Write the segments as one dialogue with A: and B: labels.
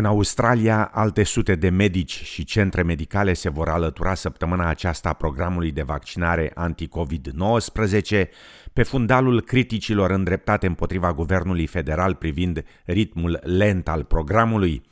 A: În Australia, alte sute de medici și centre medicale se vor alătura săptămâna aceasta programului de vaccinare anti-COVID-19 pe fundalul criticilor îndreptate împotriva guvernului federal privind ritmul lent al programului.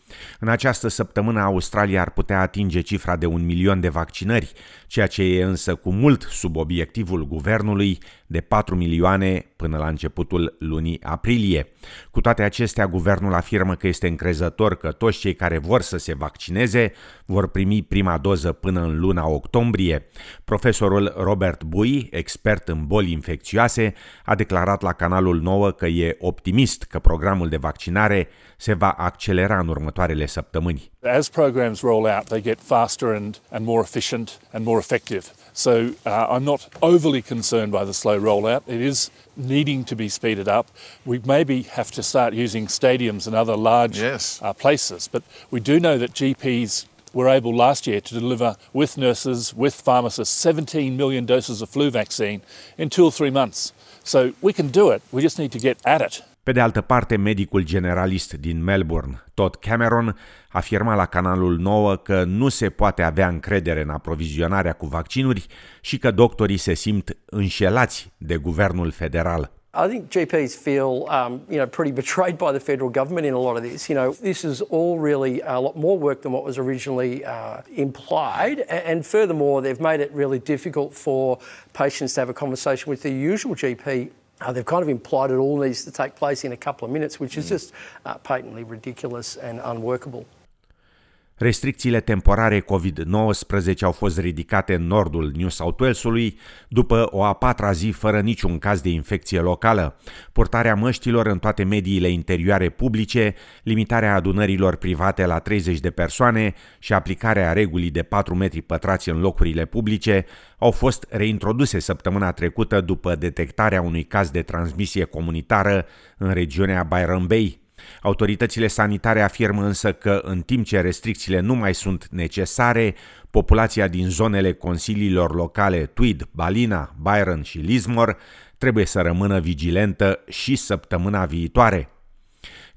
A: În această săptămână, Australia ar putea atinge cifra de un milion de vaccinări, ceea ce e însă cu mult sub obiectivul guvernului de 4 milioane până la începutul lunii aprilie. Cu toate acestea, guvernul afirmă că este încrezător că toți cei care vor să se vaccineze vor primi prima doză până în luna octombrie. Profesorul Robert Bui, expert în boli infecțioase, a declarat la canalul 9 că e optimist că programul de vaccinare se va accelera în următoarele săptămâni.
B: As programs roll out, they get faster and, and more efficient and more effective. So uh, I'm not overly concerned by the slow rollout. It is needing to be speeded up. We maybe have to start using stadiums and other large yes. uh, places, but we do know that GPs were able last year to deliver with nurses, with pharmacists, 17 million doses of flu vaccine in two or three months. So we can do it. We just need to get at it.
A: Pe de altă parte, medicul generalist din Melbourne, Todd Cameron, afirma la canalul 9 că nu se poate avea încredere în aprovizionarea cu vaccinuri și că doctorii se simt înșelați de guvernul federal.
C: I think GPs feel, um, you know, pretty betrayed by the federal government in a lot of this. You know, this is all really a lot more work than what was originally uh, implied, and furthermore, they've made it really difficult for patients to have a conversation with their usual GP Uh, they've kind of implied it all needs to take place in a couple of minutes, which is mm. just uh, patently ridiculous and unworkable.
A: Restricțiile temporare COVID-19 au fost ridicate în nordul New South Walesului după o a patra zi fără niciun caz de infecție locală, portarea măștilor în toate mediile interioare publice, limitarea adunărilor private la 30 de persoane și aplicarea regulii de 4 metri pătrați în locurile publice au fost reintroduse săptămâna trecută după detectarea unui caz de transmisie comunitară în regiunea Byron Bay. Autoritățile sanitare afirmă însă că în timp ce restricțiile nu mai sunt necesare, populația din zonele consiliilor locale Tweed, Balina, Byron și Lismore trebuie să rămână vigilentă și săptămâna viitoare.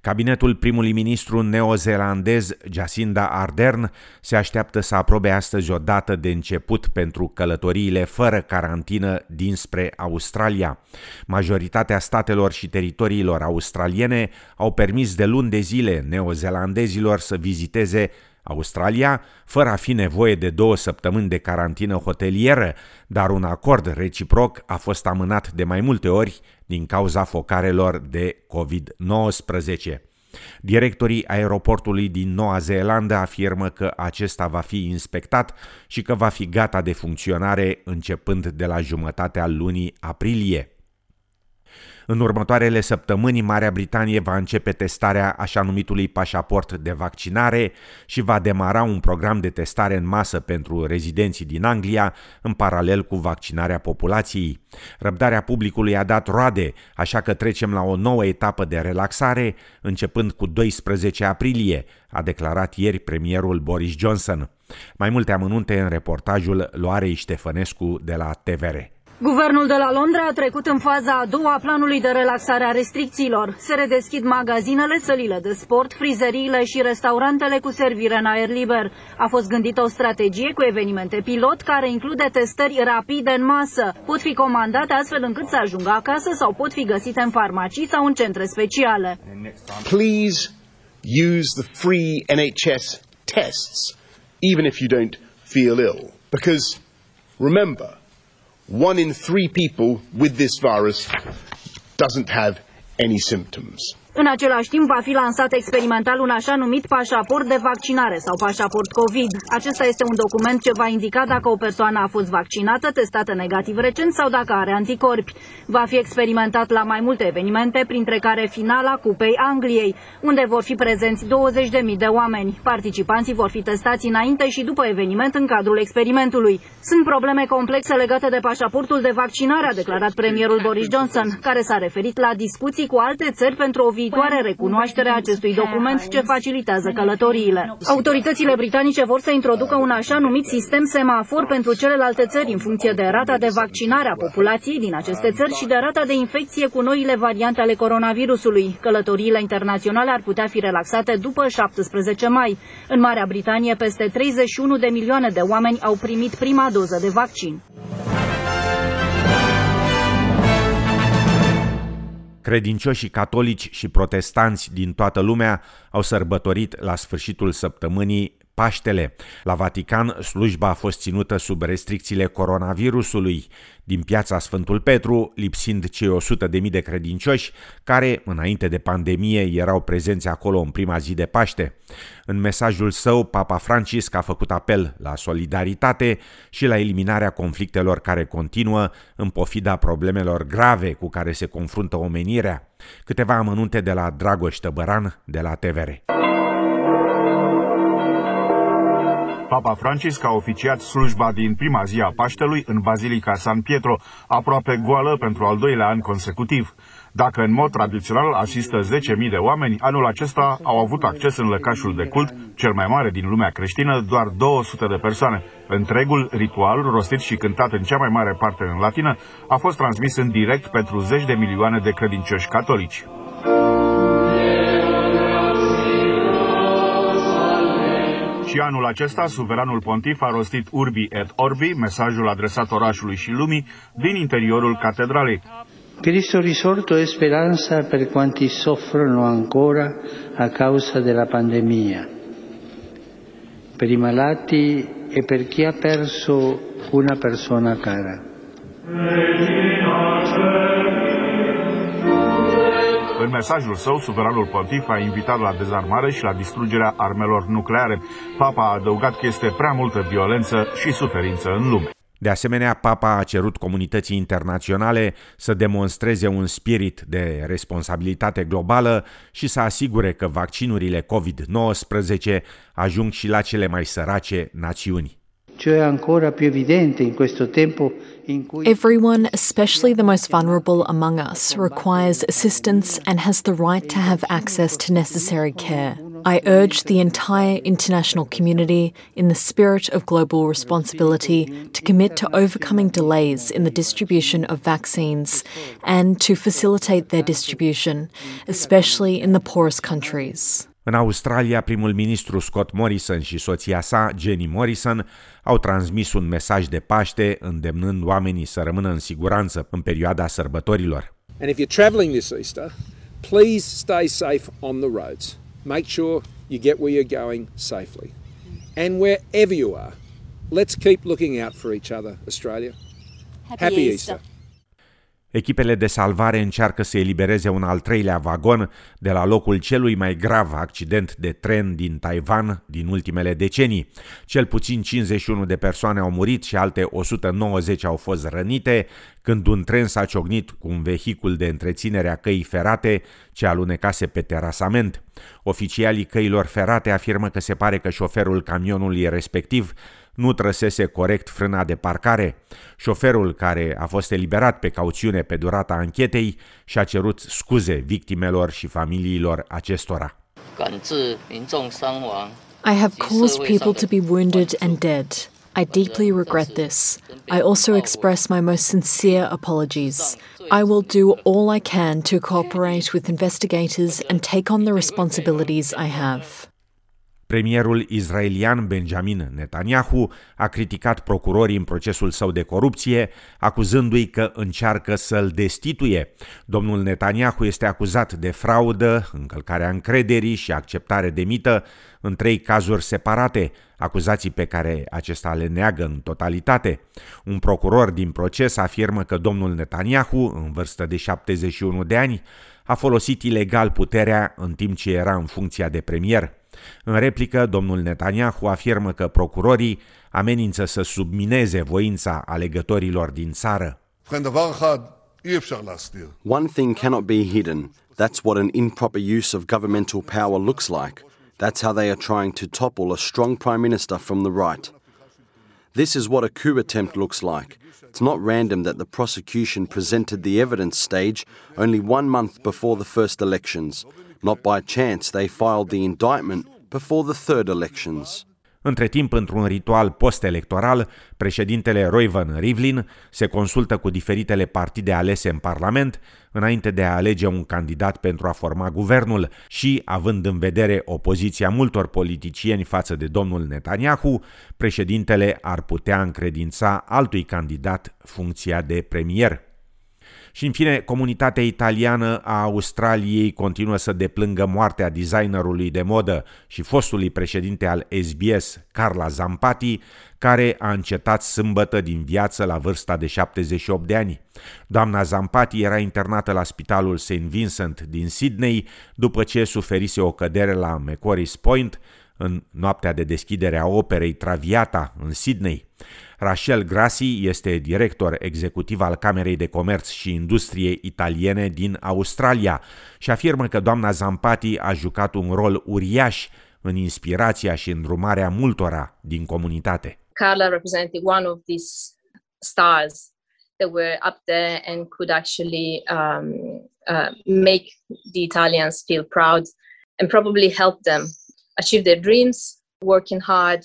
A: Cabinetul primului ministru neozelandez Jacinda Ardern se așteaptă să aprobe astăzi o dată de început pentru călătoriile fără carantină dinspre Australia. Majoritatea statelor și teritoriilor australiene au permis de luni de zile neozelandezilor să viziteze Australia, fără a fi nevoie de două săptămâni de carantină hotelieră, dar un acord reciproc a fost amânat de mai multe ori din cauza focarelor de COVID-19. Directorii aeroportului din Noua Zeelandă afirmă că acesta va fi inspectat și că va fi gata de funcționare începând de la jumătatea lunii aprilie. În următoarele săptămâni, Marea Britanie va începe testarea așa numitului pașaport de vaccinare și va demara un program de testare în masă pentru rezidenții din Anglia, în paralel cu vaccinarea populației. Răbdarea publicului a dat roade, așa că trecem la o nouă etapă de relaxare, începând cu 12 aprilie, a declarat ieri premierul Boris Johnson. Mai multe amănunte în reportajul Loarei Ștefănescu de la TVR.
D: Guvernul de la Londra a trecut în faza a doua a planului de relaxare a restricțiilor. Se redeschid magazinele, sălile de sport, frizeriile și restaurantele cu servire în aer liber. A fost gândită o strategie cu evenimente pilot care include testări rapide în masă. Pot fi comandate astfel încât să ajungă acasă sau pot fi găsite în farmacii sau în centre speciale.
E: Please use the free NHS tests even if you don't feel ill because remember one in three people with this virus doesn't have any symptoms.
D: În același timp va fi lansat experimental un așa numit pașaport de vaccinare sau pașaport COVID. Acesta este un document ce va indica dacă o persoană a fost vaccinată, testată negativ recent sau dacă are anticorpi. Va fi experimentat la mai multe evenimente, printre care finala Cupei Angliei, unde vor fi prezenți 20.000 de oameni. Participanții vor fi testați înainte și după eveniment în cadrul experimentului. Sunt probleme complexe legate de pașaportul de vaccinare, a declarat premierul Boris Johnson, care s-a referit la discuții cu alte țări pentru o viitoare recunoașterea acestui document ce facilitează călătoriile. Autoritățile britanice vor să introducă un așa numit sistem semafor pentru celelalte țări în funcție de rata de vaccinare a populației din aceste țări și de rata de infecție cu noile variante ale coronavirusului. Călătoriile internaționale ar putea fi relaxate după 17 mai. În Marea Britanie, peste 31 de milioane de oameni au primit prima doză de vaccin.
A: Credincioșii catolici și protestanți din toată lumea au sărbătorit la sfârșitul săptămânii Paștele. La Vatican, slujba a fost ținută sub restricțiile coronavirusului. Din piața Sfântul Petru, lipsind cei 100 de mii de credincioși care, înainte de pandemie, erau prezenți acolo în prima zi de Paște. În mesajul său, Papa Francisc a făcut apel la solidaritate și la eliminarea conflictelor care continuă în pofida problemelor grave cu care se confruntă omenirea. Câteva amănunte de la Dragoș Tăbăran de la TVR.
F: Papa Francisc a oficiat slujba din prima zi a Paștelui în Bazilica San Pietro, aproape goală pentru al doilea an consecutiv. Dacă în mod tradițional asistă 10.000 de oameni, anul acesta au avut acces în lăcașul de cult, cel mai mare din lumea creștină, doar 200 de persoane. Întregul ritual, rostit și cântat în cea mai mare parte în latină, a fost transmis în direct pentru zeci de milioane de credincioși catolici. Și anul acesta, suveranul pontif a rostit Urbi et Orbi, mesajul adresat orașului și lumii, din interiorul catedralei.
G: Cristo risorto è speranza per quanti soffrono ancora a causa della pandemia, per i malati e per chi ha perso una persona cara.
F: Mesajul său, suveranul pontif a invitat la dezarmare și la distrugerea armelor nucleare. Papa a adăugat că este prea multă violență și suferință în lume.
A: De asemenea, Papa a cerut comunității internaționale să demonstreze un spirit de responsabilitate globală și să asigure că vaccinurile COVID-19 ajung și la cele mai sărace națiuni.
G: Ciò è ancora più evidente in questo tempo in cui
H: Everyone, especially the most vulnerable among us, requires assistance and has the right to have access to necessary care. I urge the entire international community, in the spirit of global responsibility, to commit to overcoming delays in the distribution of vaccines and to facilitate their distribution, especially in the poorest countries.
A: În Australia, primul ministru Scott Morrison și soția sa, Jenny Morrison, au transmis un mesaj de Paște îndemnând oamenii să rămână în siguranță în perioada sărbătorilor.
I: And if you're travelling this Easter, please stay safe on the roads. Make sure you get where you're going safely. And wherever you are, let's keep looking out for each other, Australia.
J: Happy,
I: Happy
J: Easter.
I: Easter.
A: Echipele de salvare încearcă să elibereze un al treilea vagon de la locul celui mai grav accident de tren din Taiwan din ultimele decenii. Cel puțin 51 de persoane au murit și alte 190 au fost rănite când un tren s-a ciocnit cu un vehicul de întreținere a căii ferate ce alunecase pe terasament. Oficialii căilor ferate afirmă că se pare că șoferul camionului respectiv nu trăsese corect frâna de parcare. Șoferul, care a fost eliberat pe cauțiune pe durata anchetei, și-a cerut scuze victimelor și familiilor acestora.
H: I have caused people to be wounded and dead. I deeply regret this. I also express my most sincere apologies. I will do all I can to cooperate with investigators and take on the responsibilities I have.
A: Premierul israelian Benjamin Netanyahu a criticat procurorii în procesul său de corupție, acuzându-i că încearcă să-l destituie. Domnul Netanyahu este acuzat de fraudă, încălcarea încrederii și acceptare de mită în trei cazuri separate, acuzații pe care acesta le neagă în totalitate. Un procuror din proces afirmă că domnul Netanyahu, în vârstă de 71 de ani, a folosit ilegal puterea în timp ce era în funcția de premier. În replică, domnul Netanyahu afirmă că procurorii amenință să submineze voința alegătorilor din țară.
K: One thing cannot be hidden. That's what an improper use of governmental power looks like. That's how they are trying to topple a strong prime minister from the right. This is what a coup attempt looks like. It's not random that the prosecution presented the evidence stage only one month before the first elections. Not by chance they filed the indictment before the third elections.
A: Între timp, într-un ritual post-electoral, președintele Roivan Rivlin se consultă cu diferitele partide alese în Parlament înainte de a alege un candidat pentru a forma guvernul și, având în vedere opoziția multor politicieni față de domnul Netanyahu, președintele ar putea încredința altui candidat funcția de premier. Și în fine, comunitatea italiană a Australiei continuă să deplângă moartea designerului de modă și fostului președinte al SBS, Carla Zampati, care a încetat sâmbătă din viață la vârsta de 78 de ani. Doamna Zampati era internată la spitalul St. Vincent din Sydney după ce suferise o cădere la Macquarie's Point în noaptea de deschidere a operei Traviata în Sydney. Rachel Grassi este director executiv al Camerei de Comerț și Industrie Italiene din Australia și afirmă că doamna Zampati a jucat un rol uriaș în inspirația și îndrumarea multora din comunitate.
J: Carla represented one of these stars that were up there and could actually um, uh, make the Italians feel proud and probably help them achieve their dreams, working hard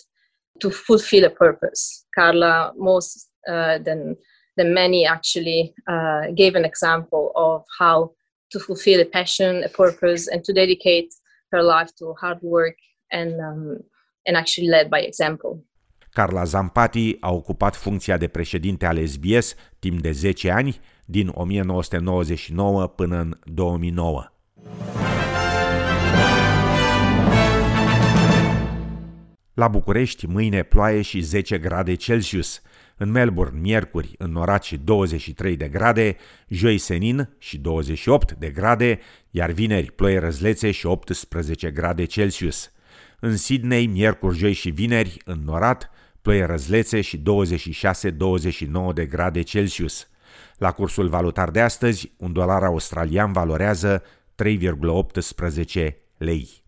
J: to fulfill a purpose. Carla, most uh, than than many, actually uh, gave an example of how to fulfill a passion, a purpose, and to dedicate her life to hard work and um, and actually led by example.
A: Carla Zampati a ocupat funcția de președinte al SBS timp de 10 ani, din 1999 până în 2009. La București, mâine ploaie și 10 grade Celsius. În Melbourne, miercuri, înnorat și 23 de grade, joi senin și 28 de grade, iar vineri ploi răzlețe și 18 grade Celsius. În Sydney, miercuri, joi și vineri, înnorat, ploi răzlețe și 26-29 de grade Celsius. La cursul valutar de astăzi, un dolar australian valorează 3,18 lei.